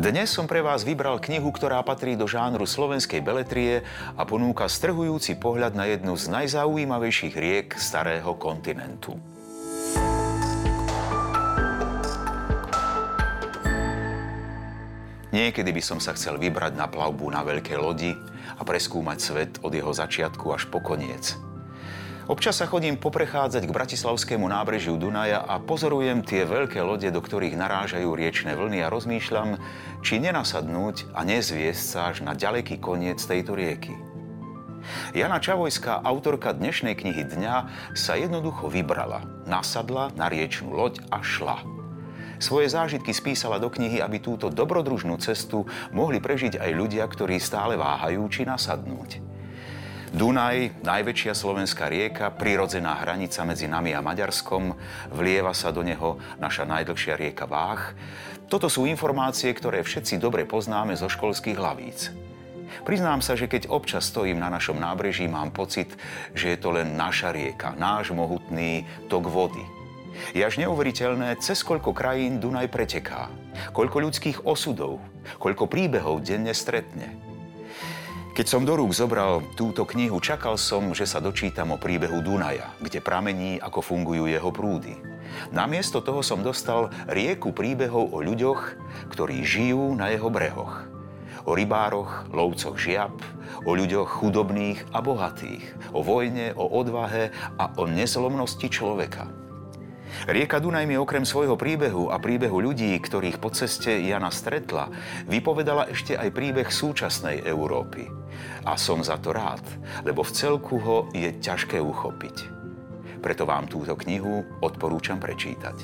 Dnes som pre vás vybral knihu, ktorá patrí do žánru slovenskej beletrie a ponúka strhujúci pohľad na jednu z najzaujímavejších riek starého kontinentu. Niekedy by som sa chcel vybrať na plavbu na veľkej lodi a preskúmať svet od jeho začiatku až po koniec – Občas sa chodím poprechádzať k Bratislavskému nábrežiu Dunaja a pozorujem tie veľké lode, do ktorých narážajú riečne vlny a rozmýšľam, či nenasadnúť a nezviesť sa až na ďaleký koniec tejto rieky. Jana Čavojská, autorka dnešnej knihy Dňa, sa jednoducho vybrala, nasadla na riečnú loď a šla. Svoje zážitky spísala do knihy, aby túto dobrodružnú cestu mohli prežiť aj ľudia, ktorí stále váhajú, či nasadnúť. Dunaj, najväčšia slovenská rieka, prirodzená hranica medzi nami a Maďarskom, vlieva sa do neho naša najdlhšia rieka Váh. Toto sú informácie, ktoré všetci dobre poznáme zo školských hlavíc. Priznám sa, že keď občas stojím na našom nábreží, mám pocit, že je to len naša rieka, náš mohutný tok vody. Je až neuveriteľné, cez koľko krajín Dunaj preteká, koľko ľudských osudov, koľko príbehov denne stretne. Keď som do rúk zobral túto knihu, čakal som, že sa dočítam o príbehu Dunaja, kde pramení, ako fungujú jeho prúdy. Namiesto toho som dostal rieku príbehov o ľuďoch, ktorí žijú na jeho brehoch. O rybároch, lovcoch žiab, o ľuďoch chudobných a bohatých, o vojne, o odvahe a o nezlomnosti človeka. Rieka Dunaj mi okrem svojho príbehu a príbehu ľudí, ktorých po ceste Jana stretla, vypovedala ešte aj príbeh súčasnej Európy. A som za to rád, lebo v celku ho je ťažké uchopiť. Preto vám túto knihu odporúčam prečítať.